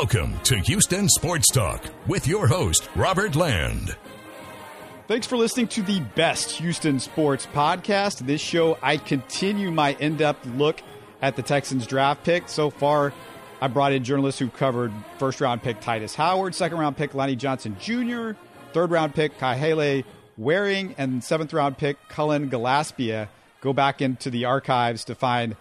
Welcome to Houston Sports Talk with your host, Robert Land. Thanks for listening to the best Houston sports podcast. This show, I continue my in depth look at the Texans draft pick. So far, I brought in journalists who covered first round pick Tytus Howard, second round pick Lonnie Johnson Jr., third round pick Kahale Warring, and seventh round pick Cullen Gillaspia. Go back into the archives to find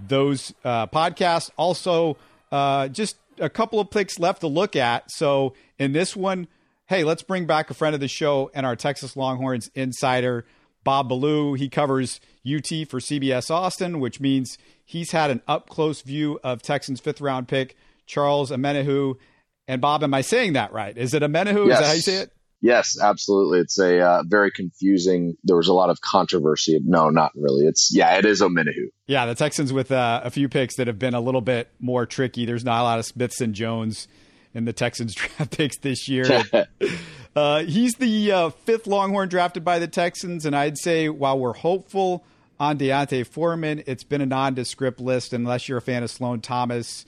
those uh, podcasts. Also, uh, just a couple of picks left to look at. So in this one, hey, let's bring back a friend of the show and our Texas Longhorns insider, Bob Ballou. He covers UT for CBS Austin, which means he's had an up close view of Texans fifth round pick, Charles Omenihu. And Bob, am I saying that right? Is it Omenihu? Yes. Is that how you say it? Yes, absolutely. It's a uh, very confusing. There was a lot of controversy. No, not really. It's yeah, it is Omenihu. Yeah, the Texans with uh, a few picks that have been a little bit more tricky. There's not a lot of Smiths and Jones in the Texans draft picks this year. uh, he's the uh, fifth Longhorn drafted by the Texans, and I'd say while we're hopeful on D'Onta Foreman, it's been a nondescript list unless you're a fan of Sloan Thomas,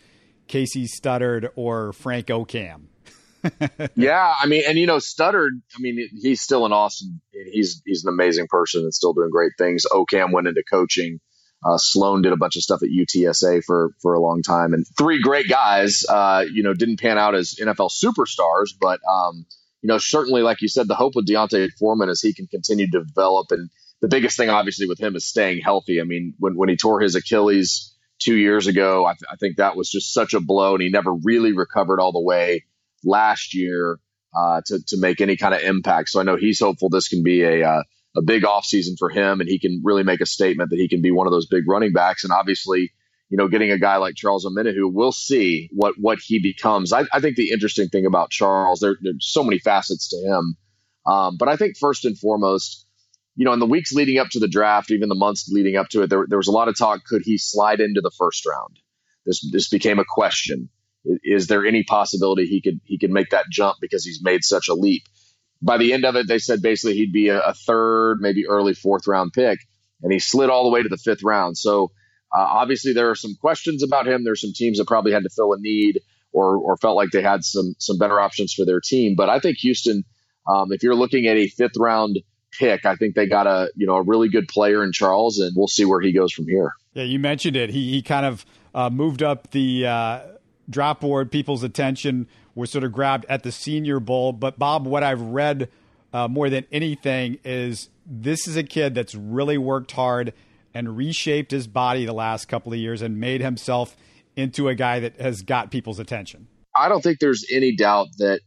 Casey Studdard, or Frank Okam. Yeah, I mean, and you know, Studdard. I mean, he's still in Austin. He's he's an amazing person and still doing great things. Okam went into coaching. Uh, Sloan did a bunch of stuff at UTSA for for a long time, and three great guys. Uh, you know, didn't pan out as NFL superstars, but um, you know, certainly, like you said, the hope with D'Onta Foreman is he can continue to develop. And the biggest thing, obviously, with him is staying healthy. I mean, when when he tore his Achilles two years ago, I, th- I think that was just such a blow, and he never really recovered all the way last year uh, to to make any kind of impact. So I know he's hopeful this can be a uh, a big offseason for him, and he can really make a statement that he can be one of those big running backs. And obviously, you know, getting a guy like Charles Omenihu, we'll see what what he becomes. I, I think the interesting thing about Charles, there, there's so many facets to him, um, but I think first and foremost. You know, in the weeks leading up to the draft, even the months leading up to it, there, there was a lot of talk. Could he slide into the first round? This this became a question is there any possibility he could he could make that jump because he's made such a leap? By the end of it, they said basically he'd be a, a third, maybe early fourth round pick, and he slid all the way to the fifth round. So uh, obviously there are some questions about him. There's some teams that probably had to fill a need or or felt like they had some some better options for their team. But I think Houston, um, if you're looking at a fifth round pick, I think they got a you know a really good player in Charles, and we'll see where he goes from here. Yeah, you mentioned it. He he kind of uh, moved up the. Uh drop board, people's attention was sort of grabbed at the Senior Bowl. But Bob, what I've read uh, more than anything is this is a kid that's really worked hard and reshaped his body the last couple of years and made himself into a guy that has got people's attention. I don't think there's any doubt that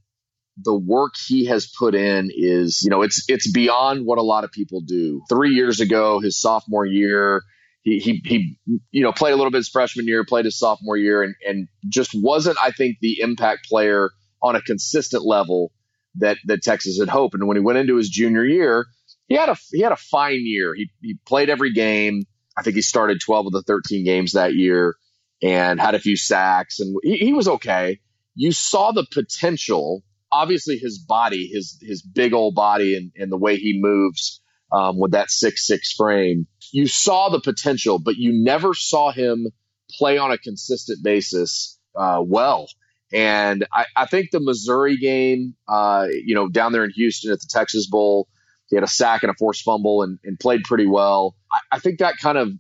the work he has put in is, you know, it's it's beyond what a lot of people do. Three years ago, his sophomore year, he, he, he, you know, played a little bit his freshman year, played his sophomore year, and, and just wasn't, I think, the impact player on a consistent level that, that Texas had hoped. And when he went into his junior year, he had a, he had a fine year. He, he played every game. I think he started 12 of the 13 games that year and had a few sacks and he, he was okay. You saw the potential, obviously his body, his, his big old body and, and the way he moves um, with that six six frame. You saw the potential, but you never saw him play on a consistent basis uh, well. And I, I, think the Missouri game, uh, you know, down there in Houston at the Texas Bowl, he had a sack and a forced fumble and, and played pretty well. I, I, think that kind of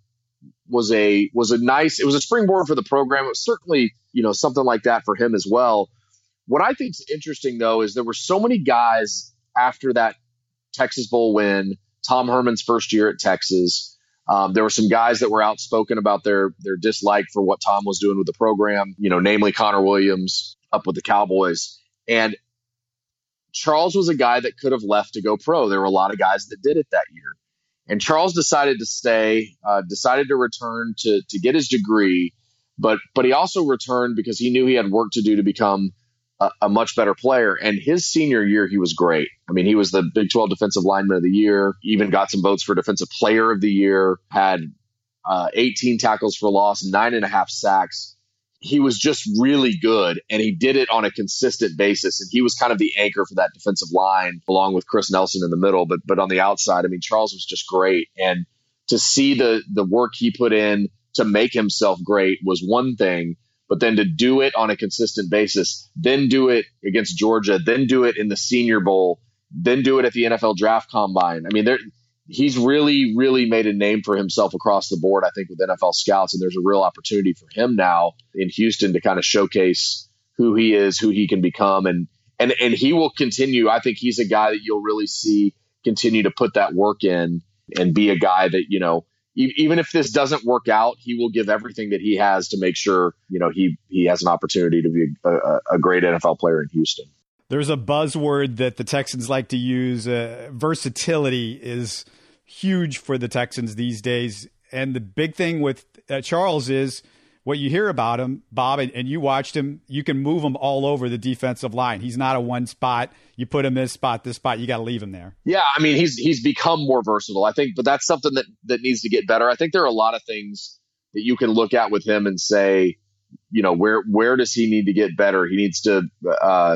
was a was a nice. It was a springboard for the program. It was certainly you know something like that for him as well. What I think is interesting though is there were so many guys after that Texas Bowl win Tom Herman's first year at Texas. Um, there were some guys that were outspoken about their their dislike for what Tom was doing with the program, you know, namely Connor Williams up with the Cowboys. And Charles was a guy that could have left to go pro. There were a lot of guys that did it that year. And Charles decided to stay, uh, decided to return to to get his degree, but but he also returned because he knew he had work to do to become a, much better player. And his senior year, he was great. I mean, he was the Big 12 Defensive Lineman of the Year, even got some votes for Defensive Player of the Year, had uh, 18 tackles for loss, nine and a half sacks. He was just really good, and he did it on a consistent basis. And he was kind of the anchor for that defensive line, along with Chris Nelson in the middle. But but on the outside, I mean, Charles was just great. And to see the the work he put in to make himself great was one thing but then to do it on a consistent basis, then do it against Georgia, then do it in the Senior Bowl, then do it at the NFL Draft Combine. I mean, there he's really, really made a name for himself across the board, I think, with NFL scouts. And there's a real opportunity for him now in Houston to kind of showcase who he is, who he can become. And, and, and he will continue. I think he's a guy that you'll really see continue to put that work in and be a guy that, you know, even if this doesn't work out, he will give everything that he has to make sure, you know, he, he has an opportunity to be a, a great NFL player in Houston. There's a buzzword that the Texans like to use. Uh, versatility is huge for the Texans these days. And the big thing with uh, Charles is what you hear about him, Bob, and, and, you watched him, you can move him all over the defensive line. He's not a one spot. You put him this spot, this spot, you got to leave him there. Yeah, I mean, he's he's become more versatile, I think, but that's something that that needs to get better. I think there are a lot of things that you can look at with him and say, you know, where where does he need to get better? He needs to uh,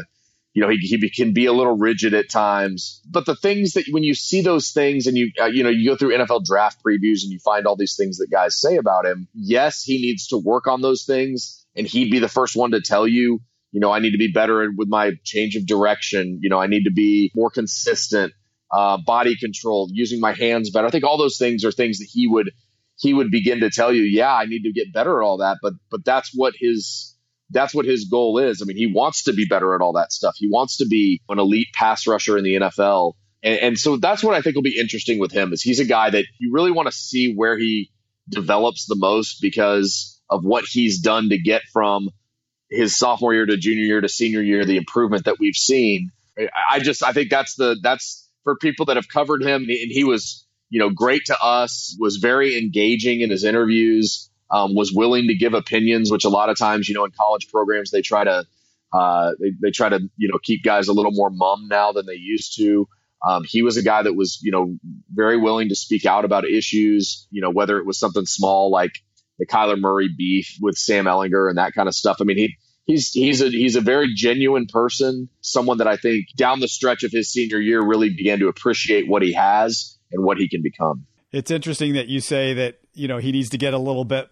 you know, he, he can be a little rigid at times. But the things that when you see those things and you, uh, you know, you go through NFL draft previews and you find all these things that guys say about him, yes, he needs to work on those things. And he'd be the first one to tell you, you know, I need to be better with my change of direction. You know, I need to be more consistent, uh, body control, using my hands better. I think all those things are things that he would, he would begin to tell you, yeah, I need to get better at all that. But, but that's what his, that's what his goal is. I mean, he wants to be better at all that stuff. He wants to be an elite pass rusher in the NFL. And, and so that's what I think will be interesting with him is he's a guy that you really want to see where he develops the most because of what he's done to get from his sophomore year to junior year to senior year, the improvement that we've seen. I just, I think that's the, that's for people that have covered him and he was, you know, great to us, was very engaging in his interviews um, was willing to give opinions, which a lot of times, you know, in college programs, they try to, uh, they, they try to, you know, keep guys a little more mum now than they used to. Um, he was a guy that was, you know, very willing to speak out about issues, you know, whether it was something small like the Kyler Murray beef with Sam Ehlinger and that kind of stuff. I mean, he, he's, he's a, he's a very genuine person, someone that I think down the stretch of his senior year really began to appreciate what he has and what he can become. It's interesting that you say that, you know, he needs to get a little bit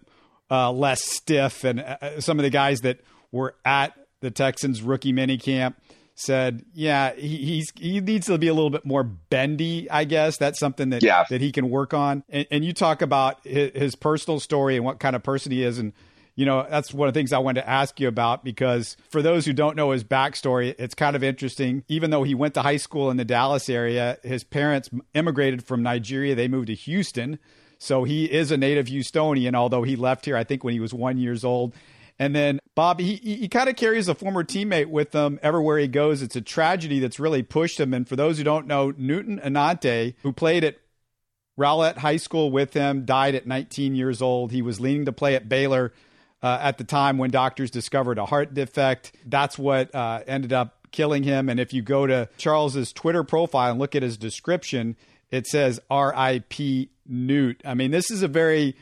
uh, less stiff. And uh, some of the guys that were at the Texans rookie minicamp said, yeah, he, he's he needs to be a little bit more bendy. I guess that's something that yeah. that he can work on. And, and you talk about his, his, personal story and what kind of person he is, and you know that's one of the things I wanted to ask you about because for those who don't know his backstory, it's kind of interesting. Even though he went to high school in the Dallas area, his parents immigrated from Nigeria. They moved to Houston. So he is a native Houstonian, although he left here, I think, when he was one years old. And then Bob, he, he kind of carries a former teammate with him everywhere he goes. It's a tragedy that's really pushed him. And for those who don't know, Newton Anante, who played at Rowlett High School with him, died at 19 years old. He was leaning to play at Baylor uh, at the time when doctors discovered a heart defect. That's what uh, ended up killing him. And if you go to Charles's Twitter profile and look at his description, it says R.I.P. Newt. I mean, this is a very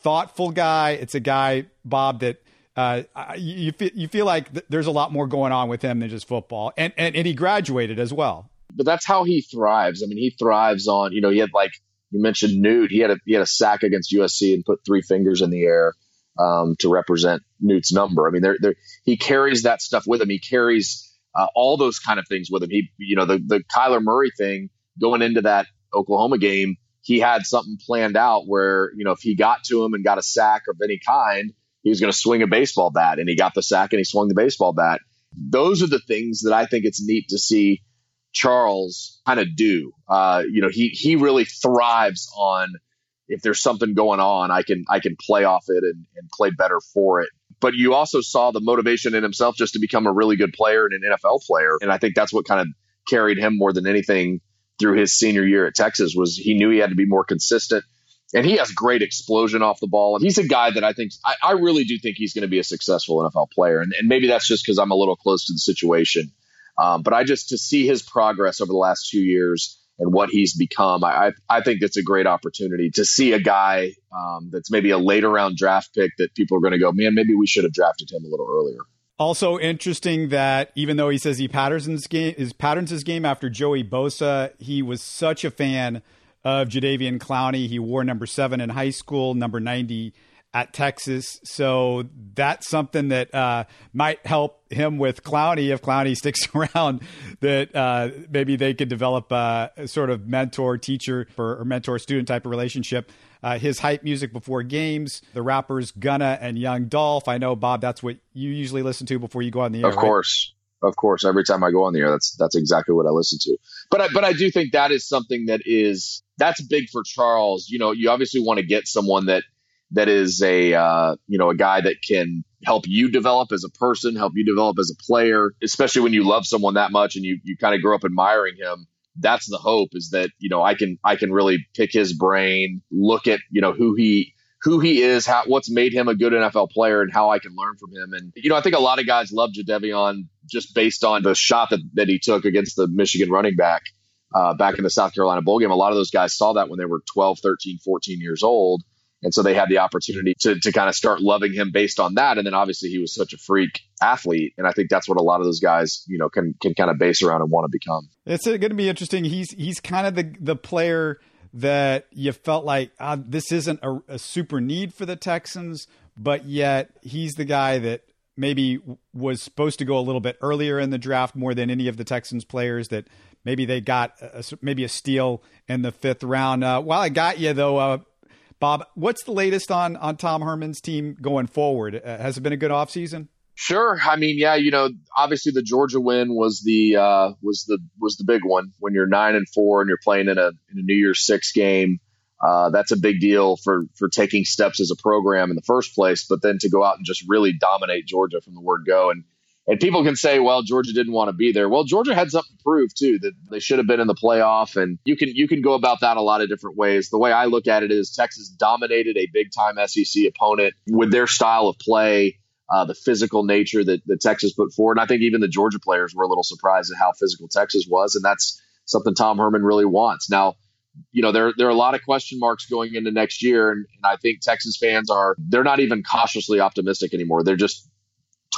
thoughtful guy. It's a guy, Bob, that uh, you feel you feel like th- there's a lot more going on with him than just football, and, and and he graduated as well. But that's how he thrives. I mean, he thrives on you know he had like you mentioned Newt. He had a he had a sack against USC and put three fingers in the air um, to represent Newt's number. I mean, there he carries that stuff with him. He carries uh, all those kind of things with him. He you know the the Kyler Murray thing going into that Oklahoma game he had something planned out where, you know, if he got to him and got a sack of any kind, he was going to swing a baseball bat and he got the sack and he swung the baseball bat. Those are the things that I think it's neat to see Charles kind of do. Uh, you know, he, he really thrives on if there's something going on, I can, I can play off it and, and play better for it. But you also saw the motivation in himself just to become a really good player and an NFL player. And I think that's what kind of carried him more than anything through his senior year at Texas was he knew he had to be more consistent. And he has great explosion off the ball. And he's a guy that I think, I, I really do think he's going to be a successful NFL player. And, and maybe that's just because I'm a little close to the situation. Um, but I just, to see his progress over the last two years and what he's become, I, I think it's a great opportunity to see a guy um, that's maybe a later round draft pick that people are going to go, man, maybe we should have drafted him a little earlier. Also interesting that even though he says he patterns his game, his patterns his game after Joey Bosa, he was such a fan of Jadeveon Clowney. He wore number seven in high school, number ninety at Texas. So that's something that uh, might help him with Clowney if Clowney sticks around. That uh, maybe they could develop a sort of mentor teacher or mentor student type of relationship. Uh, his hype music before games, the rappers Gunna and Young Dolph. I know Bob, that's what you usually listen to before you go on the air. Of course. Right? of course, every time I go on the air, that's that's exactly what I listen to. But I, but I do think that is something that is that's big for Charles. You know, you obviously want to get someone that that is a uh, you know a guy that can help you develop as a person, help you develop as a player, especially when you love someone that much and you you kind of grow up admiring him. That's the hope is that you know I can I can really pick his brain, look at you know who he who he is, how what's made him a good NFL player, and how I can learn from him. And you know, I think a lot of guys love Jadeveon just based on the shot that, that he took against the Michigan running back uh, back in the South Carolina bowl game. A lot of those guys saw that when they were 12, 13, 14 years old. And so they had the opportunity to, to kind of start loving him based on that. And then obviously he was such a freak athlete. And I think that's what a lot of those guys, you know, can, can kind of base around and want to become. It's going to be interesting. He's, he's kind of the, the player – that you felt like ah, this isn't a, a, super need for the Texans, but yet he's the guy that maybe was supposed to go a little bit earlier in the draft more than any of the Texans players that maybe they got a, maybe a steal in the fifth round. Uh, while I got you though, uh, Bob, what's the latest on on Tom Herman's team going forward? Uh, has it been a good offseason? Sure. I mean, yeah, you know, obviously the Georgia win was the uh, was the was the big one. When you're nine and four and you're playing in a in a New Year's Six game, uh, that's a big deal for for taking steps as a program in the first place. But then to go out and just really dominate Georgia from the word go, and and people can say, well, Georgia didn't want to be there. Well, Georgia had something to prove too that they should have been in the playoff, and you can you can go about that a lot of different ways. The way I look at it is Texas dominated a big time SEC opponent with their style of play uh, the physical nature that, that Texas put forward. And I think even the Georgia players were a little surprised at how physical Texas was, and that's something Tom Herman really wants. Now, you know, there there are a lot of question marks going into next year, and, and I think Texas fans are they're not even cautiously optimistic anymore. They're just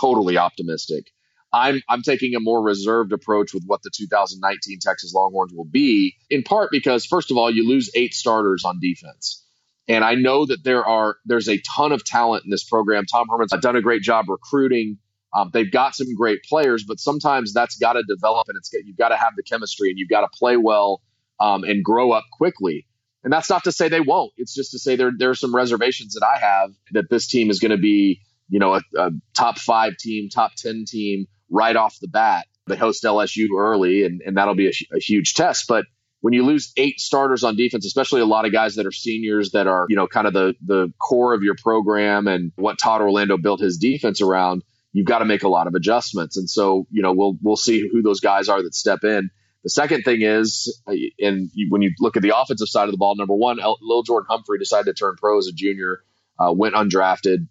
totally optimistic. I'm I'm taking a more reserved approach with what the 2019 Texas Longhorns will be, in part because first of all, you lose eight starters on defense. And I know that there are there's a ton of talent in this program. Tom Herman's done a great job recruiting. Um, they've got some great players, but sometimes that's got to develop, and it's you've got to have the chemistry, and you've got to play well um, and grow up quickly. And that's not to say they won't. It's just to say there there are some reservations that I have that this team is going to be, you know, a, a top five team, top ten team right off the bat. They host LSU early, and, and that'll be a, a huge test. But when you lose eight starters on defense, especially a lot of guys that are seniors that are, you know, kind of the, the core of your program and what Todd Orlando built his defense around, you've got to make a lot of adjustments. And so, you know, we'll, we'll see who those guys are that step in. The second thing is, uh, and when you look at the offensive side of the ball, number one, Lil Jordan Humphrey decided to turn pro as a junior, uh, went undrafted.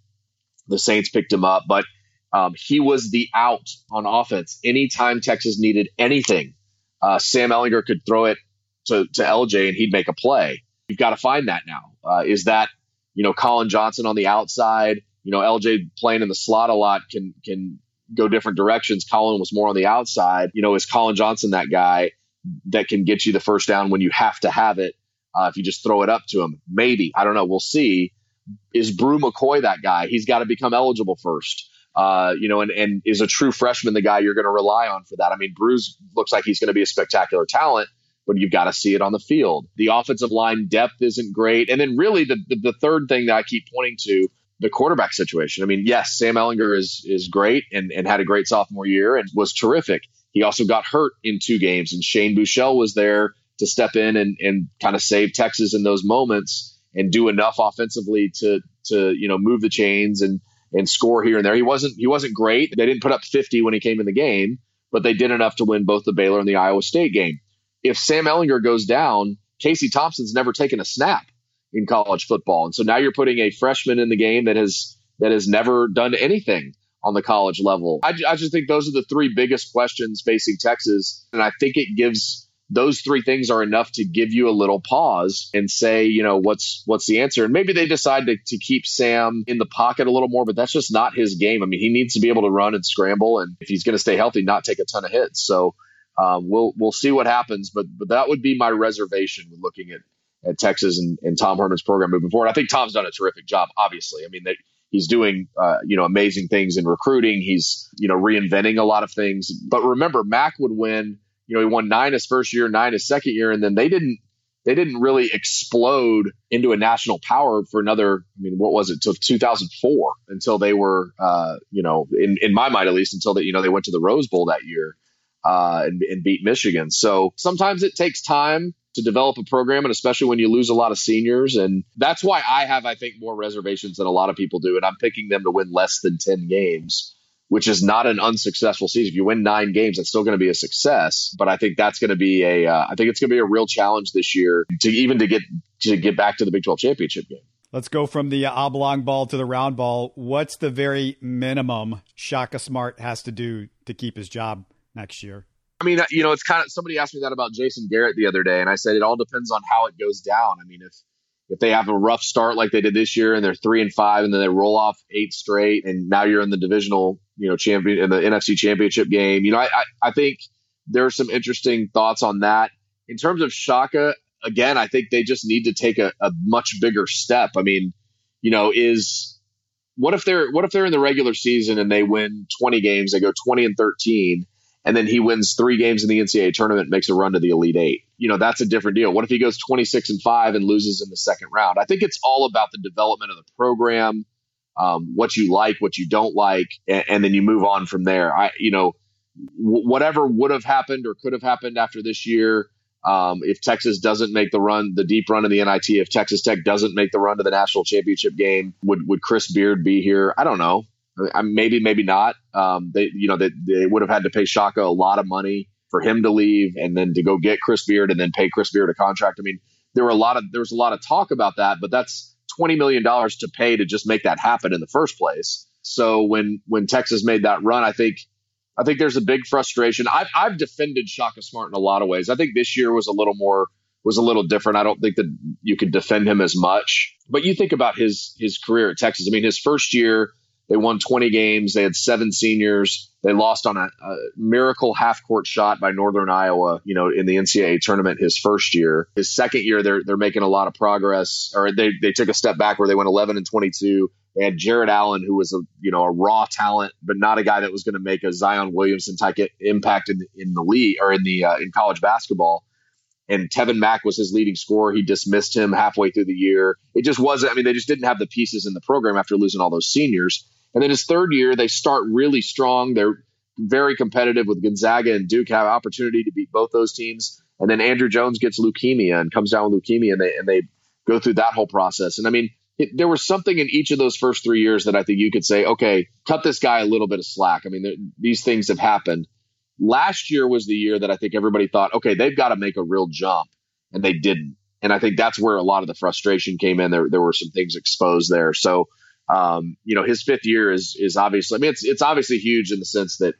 The Saints picked him up, but um, he was the out on offense. Anytime Texas needed anything, uh, Sam Ehlinger could throw it to, to LJ and he'd make a play. You've got to find that now. Uh, is that, you know, Collin Johnson on the outside? You know, LJ playing in the slot a lot can, can go different directions. Collin was more on the outside. You know, is Collin Johnson that guy that can get you the first down when you have to have it? Uh, if you just throw it up to him, maybe. I don't know. We'll see. Is Bru McCoy that guy? He's got to become eligible first. Uh, you know, and, and is a true freshman the guy you're going to rely on for that? I mean, Bruce looks like he's going to be a spectacular talent, but you've got to see it on the field. The offensive line depth isn't great. And then really the, the, the third thing that I keep pointing to, the quarterback situation. I mean, yes, Sam Ehlinger is is great and, and had a great sophomore year and was terrific. He also got hurt in two games, and Shane Buechele was there to step in and, and kind of save Texas in those moments and do enough offensively to to you know move the chains and and score here and there. He wasn't he wasn't great. They didn't put up 50 when he came in the game, but they did enough to win both the Baylor and the Iowa State game if Sam Ehlinger goes down, Casey Thompson's never taken a snap in college football. And so now you're putting a freshman in the game that has that has never done anything on the college level. I, I just think those are the three biggest questions facing Texas. And I think it gives those three things are enough to give you a little pause and say, you know, what's what's the answer? And maybe they decide to, to keep Sam in the pocket a little more, but that's just not his game. I mean, he needs to be able to run and scramble, and if he's going to stay healthy, not take a ton of hits. So um, we'll we'll see what happens, but but that would be my reservation with looking at at Texas and, and Tom Herman's program moving forward. I think Tom's done a terrific job. Obviously, I mean he's doing uh, you know amazing things in recruiting. He's you know reinventing a lot of things. But remember, Mack would win. You know, he won nine his first year, nine his second year, and then they didn't they didn't really explode into a national power for another. I mean, what was it till 2004 until they were, uh, you know, in, in my mind at least, until that you know they went to the Rose Bowl that year uh, and, and beat Michigan. So sometimes it takes time to develop a program, and especially when you lose a lot of seniors. And that's why I have, I think, more reservations than a lot of people do. And I'm picking them to win less than 10 games which is not an unsuccessful season. If you win nine games, that's still going to be a success. But I think that's going to be a, uh, I think it's going to be a real challenge this year to even to get to get back to the Big 12 championship game. Let's go from the oblong ball to the round ball. What's the very minimum Shaka Smart has to do to keep his job next year? I mean, you know, it's kind of somebody asked me that about Jason Garrett the other day, and I said it all depends on how it goes down. I mean, if if they have a rough start like they did this year and they're three and five and then they roll off eight straight and now you're in the divisional, you know, champion in the NFC championship game, you know, I, I, I think there are some interesting thoughts on that. In terms of Shaka, again, I think they just need to take a, a much bigger step. I mean, you know, is what if they're what if they're in the regular season and they win 20 games, they go 20 and 13 and then he wins three games in the NCAA tournament, makes a run to the Elite Eight. You know, that's a different deal. What if he goes 26 and five and loses in the second round? I think it's all about the development of the program, um, what you like, what you don't like, and, and, then you move on from there. I, you know, w- whatever would have happened or could have happened after this year. Um, if Texas doesn't make the run, the deep run in the NIT, if Texas Tech doesn't make the run to the national championship game, would would Chris Beard be here? I don't know. Maybe, maybe not. Um, they, you know, they, they would have had to pay Shaka a lot of money for him to leave and then to go get Chris Beard and then pay Chris Beard a contract. I mean, there were a lot of there was a lot of talk about that, but that's twenty million dollars to pay to just make that happen in the first place. So when when Texas made that run, I think I think there's a big frustration. I've I've defended Shaka Smart in a lot of ways. I think this year was a little more was a little different. I don't think that you could defend him as much. But you think about his his career at Texas. I mean, his first year they won 20 games. They had seven seniors. They lost on a, a miracle half court shot by Northern Iowa, you know, in the NCAA tournament his first year. His second year, they're, they're making a lot of progress, or they, they took a step back where they went 11 and 22. They had Jarrett Allen, who was a you know a raw talent, but not a guy that was going to make a Zion Williamson type impact in, in the league or in the uh, in college basketball and Tevin Mack was his leading scorer. He dismissed him halfway through the year. It just wasn't. I mean, they just didn't have the pieces in the program after losing all those seniors. And then his third year, they start really strong. They're very competitive with Gonzaga and Duke have opportunity to beat both those teams. And then Andrew Jones gets leukemia and comes down with leukemia, and they and they go through that whole process. And I mean, it, there was something in each of those first three years that I think you could say, okay, cut this guy a little bit of slack. I mean, these things have happened. Last year was the year that I think everybody thought, okay, they've got to make a real jump, and they didn't. And I think that's where a lot of the frustration came in. There, there were some things exposed there. So um, you know, his fifth year is is obviously. I mean, it's it's obviously huge in the sense that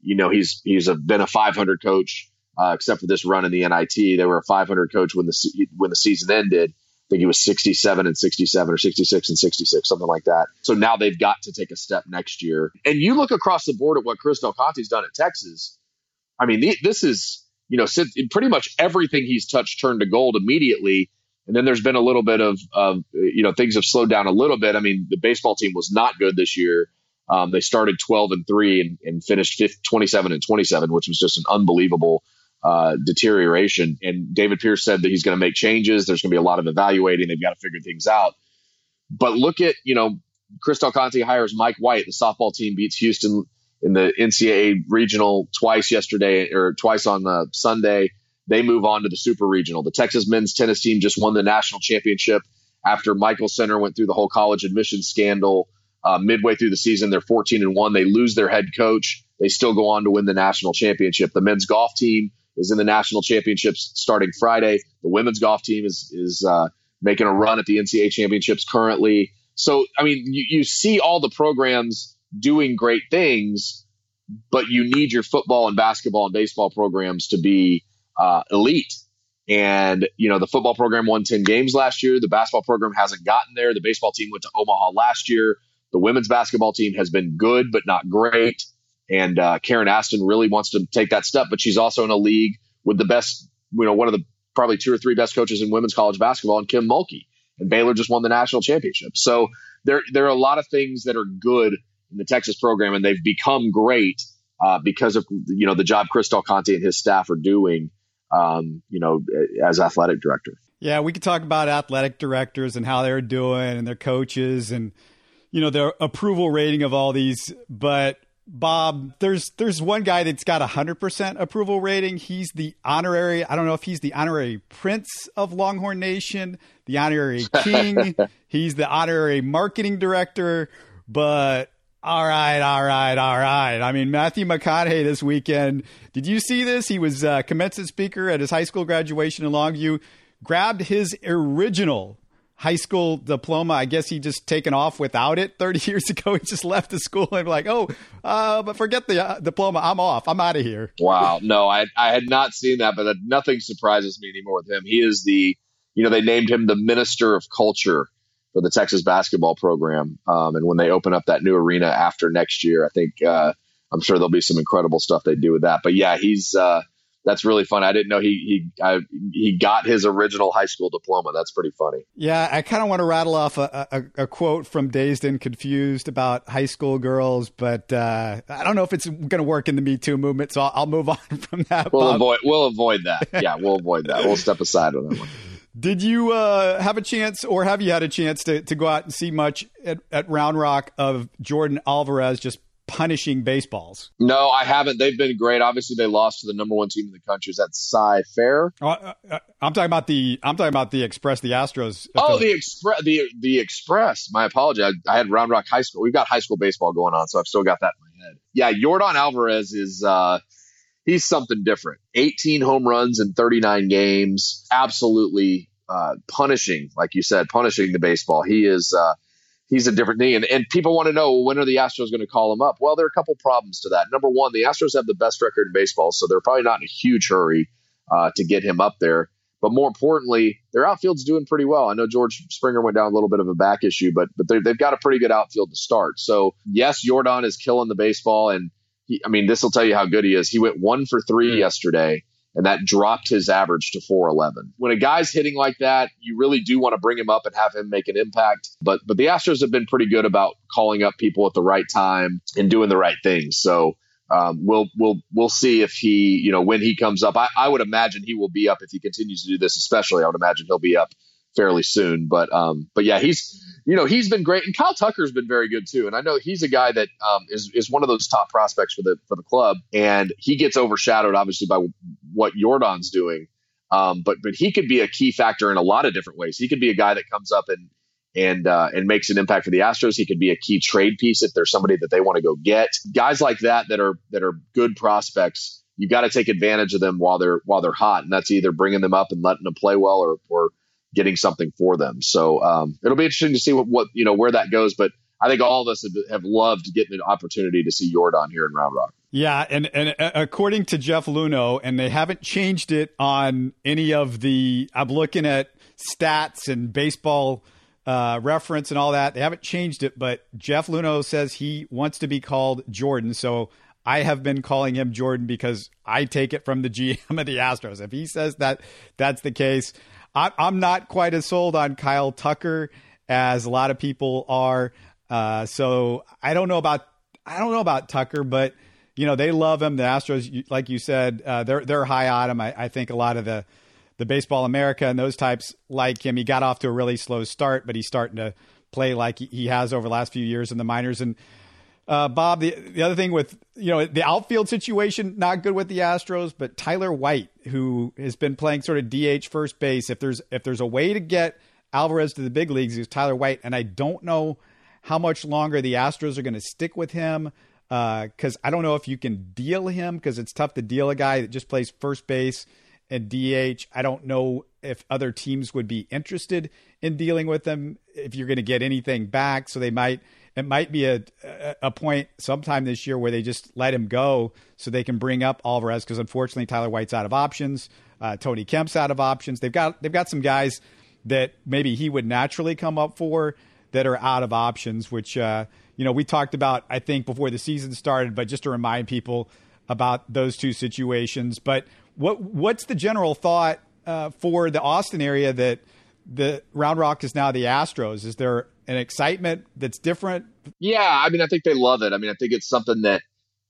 you know he's he's a, been a 500 coach, uh, except for this run in the NIT. They were a 500 coach when the when the season ended. I think he was 67 and 67 or 66 and 66, something like that. So now they've got to take a step next year. And you look across the board at what Chris Del Conte's done at Texas. I mean, this is you know pretty much everything he's touched turned to gold immediately and then there's been a little bit of, of, you know, things have slowed down a little bit. I mean, the baseball team was not good this year. Um, they started 12 and three and, and finished 27 and 27, which was just an unbelievable uh, deterioration. And David Pierce said that he's going to make changes. There's going to be a lot of evaluating. They've got to figure things out. But look at, you know, Chris Conte hires Mike White. The softball team beats Houston in the NCAA regional twice yesterday or twice on uh, Sunday. They move on to the super regional. The Texas men's tennis team just won the national championship after Michael Center went through the whole college admission scandal. Uh, midway through the season, they're 14 and one. They lose their head coach. They still go on to win the national championship. The men's golf team is in the national championships starting Friday. The women's golf team is is uh, making a run at the NCAA championships currently. So, I mean, you, you see all the programs doing great things, but you need your football and basketball and baseball programs to be uh, elite. And, you know, the football program won 10 games last year. The basketball program hasn't gotten there. The baseball team went to Omaha last year. The women's basketball team has been good, but not great. And uh, Karen Aston really wants to take that step, but she's also in a league with the best, you know, one of the probably two or three best coaches in women's college basketball, and Kim Mulkey. And Baylor just won the national championship. So there there are a lot of things that are good in the Texas program, and they've become great uh, because of you know the job Chris Del Conte and his staff are doing. Um, you know, as athletic director. Yeah, we could talk about athletic directors and how they're doing and their coaches and you know their approval rating of all these, but Bob, there's there's one guy that's got a hundred percent approval rating. He's the honorary. I don't know if he's the honorary prince of Longhorn Nation, the honorary king. he's the honorary marketing director. But all right, all right, all right. I mean, Matthew McConaughey this weekend. Did you see this? He was uh, commencement speaker at his high school graduation in Longview. Grabbed his original high school diploma. I guess he just taken off without it 30 years ago. He just left the school and like, oh, uh, but forget the uh, diploma. I'm off. I'm out of here. Wow. No, I, I had not seen that, but nothing surprises me anymore with him. He is the, you know, they named him the minister of culture for the Texas basketball program. Um, and when they open up that new arena after next year, I think, uh, I'm sure there'll be some incredible stuff they do with that. But yeah, he's, uh, that's really fun. I didn't know he he I, he got his original high school diploma. That's pretty funny. Yeah, I kind of want to rattle off a, a, a, quote from Dazed and Confused about high school girls, but uh, I don't know if it's going to work in the Me Too movement. So I'll, I'll move on from that. We'll Bob. avoid we'll avoid that. Yeah, we'll avoid that. We'll step aside on that one. Did you uh, have a chance, or have you had a chance to, to go out and see much at, at Round Rock of Jordan Alvarez just punishing baseballs. No, I haven't. They've been great. Obviously, they lost to the number one team in the country. Is that Cy Fair? Uh, uh, uh, I'm talking about the. I'm talking about the Express, the Astros. Oh, the Express, the the Express. My apology. I, I, had Round Rock High School. We've got high school baseball going on, so I've still got that in my head. Yeah, Jordan Alvarez is. uh He's something different. 18 home runs in 39 games. Absolutely uh, punishing, like you said, punishing the baseball. He is. Uh, he's a different thing. And, and people want to know when are the Astros going to call him up? Well, there are a couple problems to that. Number one, the Astros have the best record in baseball, so they're probably not in a huge hurry uh, to get him up there. But more importantly, their outfield's doing pretty well. I know George Springer went down a little bit of a back issue, but but they've got a pretty good outfield to start. So yes, Yordan is killing the baseball, and he, I mean this will tell you how good he is. He went one for three mm-hmm. yesterday and that dropped his average to 411. When a guy's hitting like that, you really do want to bring him up and have him make an impact. But but the Astros have been pretty good about calling up people at the right time and doing the right things. So um, we'll we'll we'll see if he you know when he comes up. I, I would imagine he will be up if he continues to do this. Especially, I would imagine he'll be up fairly soon. But um, but yeah, he's you know he's been great, and Kyle Tucker's been very good too. And I know he's a guy that um, is is one of those top prospects for the for the club, and he gets overshadowed obviously by what Jordan's doing. Um, but but he could be a key factor in a lot of different ways. He could be a guy that comes up and and uh, and makes an impact for the Astros. He could be a key trade piece if there's somebody that they want to go get. Guys like that that are that are good prospects. You got to take advantage of them while they're while they're hot, and that's either bringing them up and letting them play well, or or getting something for them. So um, it'll be interesting to see what, what you know where that goes. But I think all of us have, loved getting an opportunity to see Jordan here in Round Rock. Yeah, and and uh, according to Jeff Luhnow, and they haven't changed it on any of the. I'm looking at stats and baseball uh, reference and all that. They haven't changed it, but Jeff Luhnow says he wants to be called Jordan. So I have been calling him Jordan because I take it from the GM of the Astros. If he says that that's the case, I, am not quite as sold on Kyle Tucker as a lot of people are. Uh, so I don't know about I don't know about Tucker, but you know they love him. The Astros, like you said, uh, they're they're high on him. I, I, think a lot of the the Baseball America and those types like him. He got off to a really slow start, but he's starting to play like he has over the last few years in the minors. And uh, Bob, the the other thing with you know the outfield situation not good with the Astros, but Tyler White, who has been playing sort of DH first base. If there's if there's a way to get Alvarez to the big leagues, is Tyler White, and I don't know how much longer the Astros are going to stick with him because uh, I don't know if you can deal him because it's tough to deal a guy that just plays first base and DH. I don't know if other teams would be interested in dealing with him if you're going to get anything back, so they might it might be a a point sometime this year where they just let him go so they can bring up Alvarez because unfortunately Tyler White's out of options, uh, Tony Kemp's out of options. They've got they've got some guys that maybe he would naturally come up for that are out of options, which uh, you know we talked about I think before the season started, but just to remind people about those two situations. But what what's the general thought uh, for the Austin area that the Round Rock is now the Astros? Is there an excitement that's different? Yeah, I mean, I think they love it. I mean, I think it's something that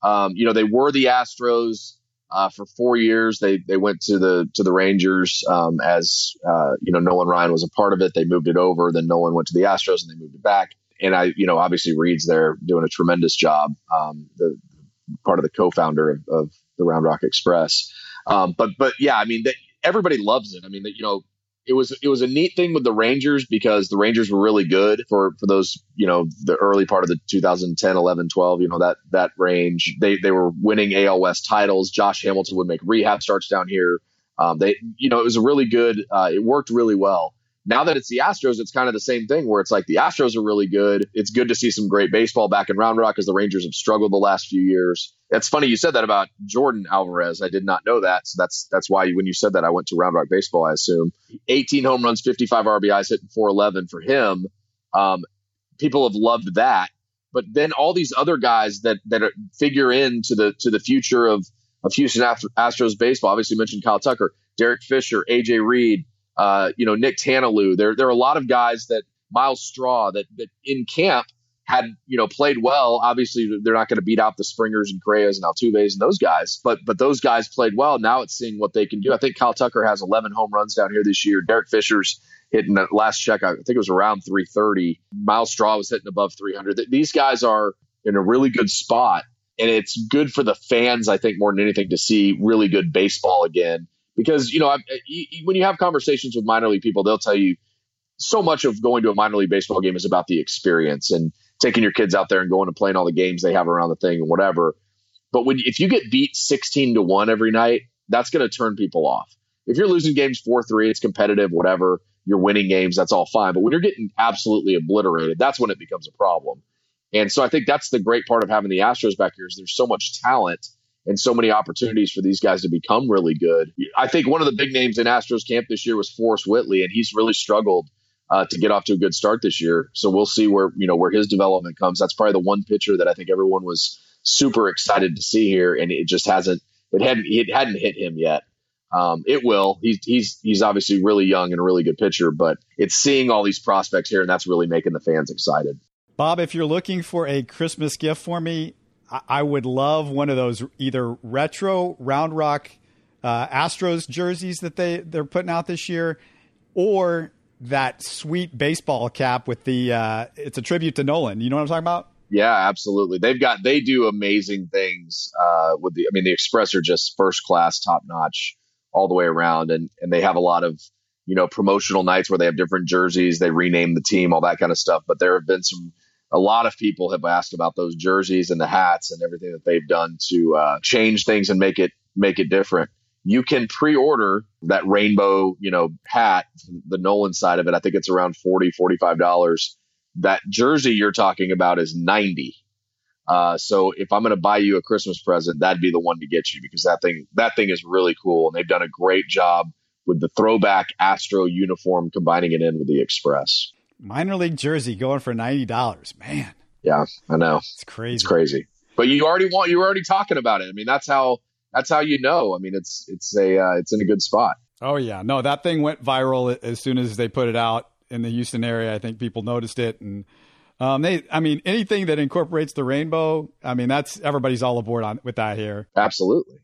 um, you know they were the Astros uh, for four years. They they went to the to the Rangers um, as uh, you know Nolan Ryan was a part of it. They moved it over. Then Nolan went to the Astros and they moved it back. And I you know obviously Reid's there doing a tremendous job. Um, the part of the co-founder of, of the Round Rock Express. Um, but but yeah, I mean, everybody loves it. I mean, that you know, it was it was a neat thing with the Rangers because the Rangers were really good for for those you know the early part of the 2010 11 12 you know that that range. They they were winning AL West titles. Josh Hamilton would make rehab starts down here. Um, they you know it was a really good uh, it worked really well now that it's the Astros, it's kind of the same thing where it's like the Astros are really good. It's good to see some great baseball back in Round Rock because the Rangers have struggled the last few years. It's funny you said that about Jordan Alvarez. I did not know that. So that's that's why when you said that, I went to Round Rock baseball. I assume 18 home runs, 55 RBIs, hitting 411 for him. Um, people have loved that. But then all these other guys that that are, figure into the to the future of of Houston Astros baseball. Obviously, you mentioned Kyle Tucker, Derek Fisher, AJ Reed uh, you know, Nick Tanielu. There, there are a lot of guys that Myles Straw that, that in camp had, you know, played well. Obviously, they're not going to beat out the Springers and Correas and Altuves and those guys, but but those guys played well. Now it's seeing what they can do. I think Kyle Tucker has 11 home runs down here this year. Derek Fisher's hitting the last check. I think it was around 330. Myles Straw was hitting above 300. These guys are in a really good spot, and it's good for the fans. I think more than anything to see really good baseball again because you know when you have conversations with minor league people, they'll tell you so much of going to a minor league baseball game is about the experience and taking your kids out there and going and playing all the games they have around the thing and whatever. But when if you get beat sixteen to one every night, that's going to turn people off. If you're losing games four three, it's competitive, whatever. You're winning games, that's all fine. But when you're getting absolutely obliterated, that's when it becomes a problem. And so I think that's the great part of having the Astros back here is there's so much talent and so many opportunities for these guys to become really good. I think one of the big names in Astros camp this year was Forrest Whitley, and he's really struggled uh, to get off to a good start this year. So we'll see where you know where his development comes. That's probably the one pitcher that I think everyone was super excited to see here, and it just hasn't it hadn't it hadn't hit him yet. Um, it will. He's he's he's obviously really young and a really good pitcher, but it's seeing all these prospects here, and that's really making the fans excited. Bob, if you're looking for a Christmas gift for me, I would love one of those either retro Round Rock uh, Astros jerseys that they they're putting out this year, or that sweet baseball cap with the uh, it's a tribute to Nolan. You know what I'm talking about? Yeah, absolutely. They've got they do amazing things uh, with the. I mean, the Express are just first class, top notch all the way around, and and they have a lot of you know promotional nights where they have different jerseys. They rename the team, all that kind of stuff. But there have been some a lot of people have asked about those jerseys and the hats and everything that they've done to uh, change things and make it make it different. You can pre-order that rainbow, you know, hat, the Nolan side of it. I think it's around 40 $45. That jersey you're talking about is 90. Uh, so if I'm going to buy you a Christmas present, that'd be the one to get you because that thing, that thing is really cool. And they've done a great job with the throwback Astro uniform, combining it in with the Express minor league jersey going for ninety dollars. Man. Yeah, I know. It's crazy. It's crazy. But you already want you were already talking about it. I mean, that's how that's how you know. I mean, it's it's a uh, it's in a good spot. Oh yeah, no, that thing went viral as soon as they put it out in the Houston area. I think people noticed it, and um, they, I mean, anything that incorporates the rainbow. I mean, that's everybody's all aboard on with that here. Absolutely,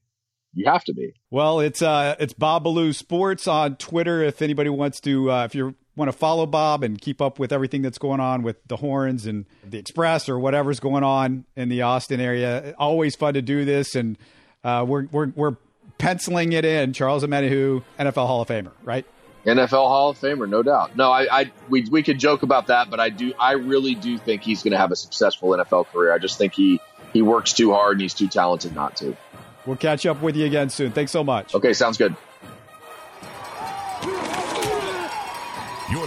you have to be. Well, it's uh, it's Bob Sports on Twitter. If anybody wants to, uh, if you're want to follow Bob and keep up with everything that's going on with the Horns and the Express or whatever's going on in the Austin area, always fun to do this. And uh, we're, we're, we're penciling it in. Charles Omenihu, NFL Hall of Famer, right? NFL Hall of Famer, no doubt. No, I, I we, we could joke about that, but I do, I really do think he's going to have a successful NFL career. I just think he, he works too hard and he's too talented not to. We'll catch up with you again soon. Thanks so much. Okay, sounds good.